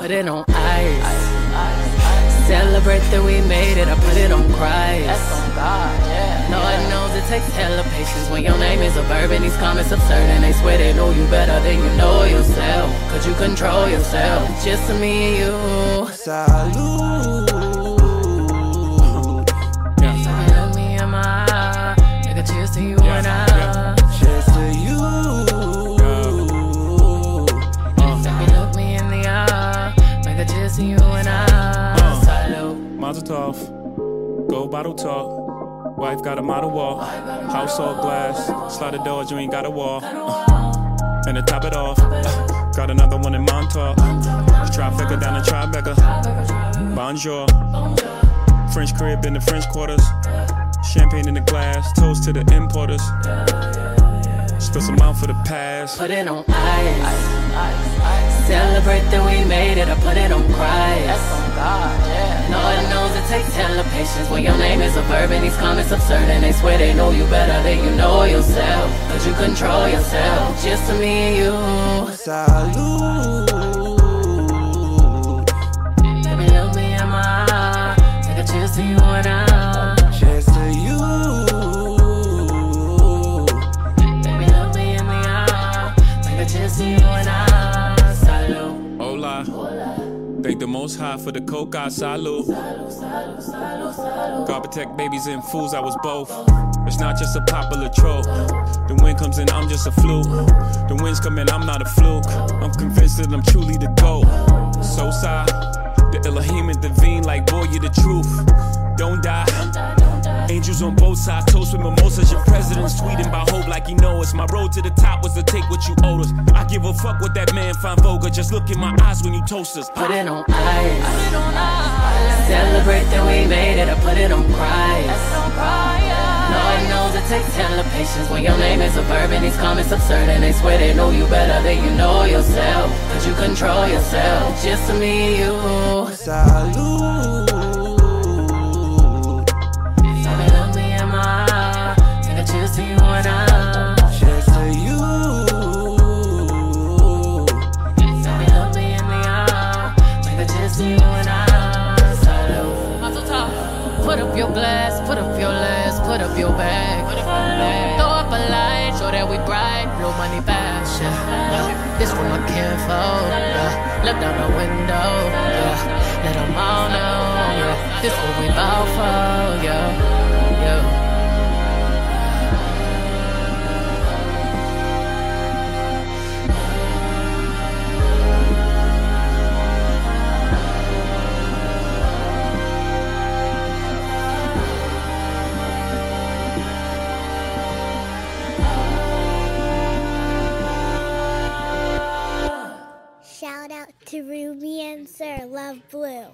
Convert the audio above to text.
put it on ice. Celebrate that we made it, I put it on Christ. That's on God, yeah. Lord knows it takes hella patience when your name is a verb and these comments absurd and they swear they know you better than you know yourself. Could you control yourself? Just me and you. Salute. Cheers to you and I. Salute. Mazel tov. Gold bottle talk. Wife got a model wall. House all glass. Slide the doors, you ain't got a wall. Uh, and to top it off, uh, got another one in Montauk. Trifecta down in Tribeca. Bonjour. French crib in the French quarters. Champagne in the glass. Toast to the importers. Spill some out for the past. Put it on ice. Celebrate the made it, I put it on That's Christ. on God, yeah. Lord knows it takes hella patience when your name is a verb and these comments absurd and they swear they know you better than you know yourself. Could you control yourself? Just to me and you. Salute. Thank the most high for the coca salute. God protect babies and fools, I was both. It's not just a popular trope. The wind comes in, I'm just a fluke. The winds come in, I'm not a fluke. I'm convinced that I'm truly the GOAT. So sigh, the Elohim Divine, like boy, you the truth. Don't die. Angels on both sides, toast with mimosas. Your president's tweeting about hope like he knows us. My road to the top was to take what you owed us. I give a fuck what that man find vulgar. Just look in my eyes when you toast us. Put it on ice. Celebrate that we made it, I put it on Christ. That's on God, yeah. Lord knows it takes hella patience when your name is a verb and these comments absurd and they swear they know you better than you know yourself. Could you control yourself? Just to me you. Salute. Put up your glass, put up your last, put up your bag. Throw up a light, show that we bright, blow money fast. Yeah. This for my kinfolk. Yeah. Look down the window. Yeah. Let them all know. Yeah. This what we bout for. Shout out to Rumi and Sir Love Blue.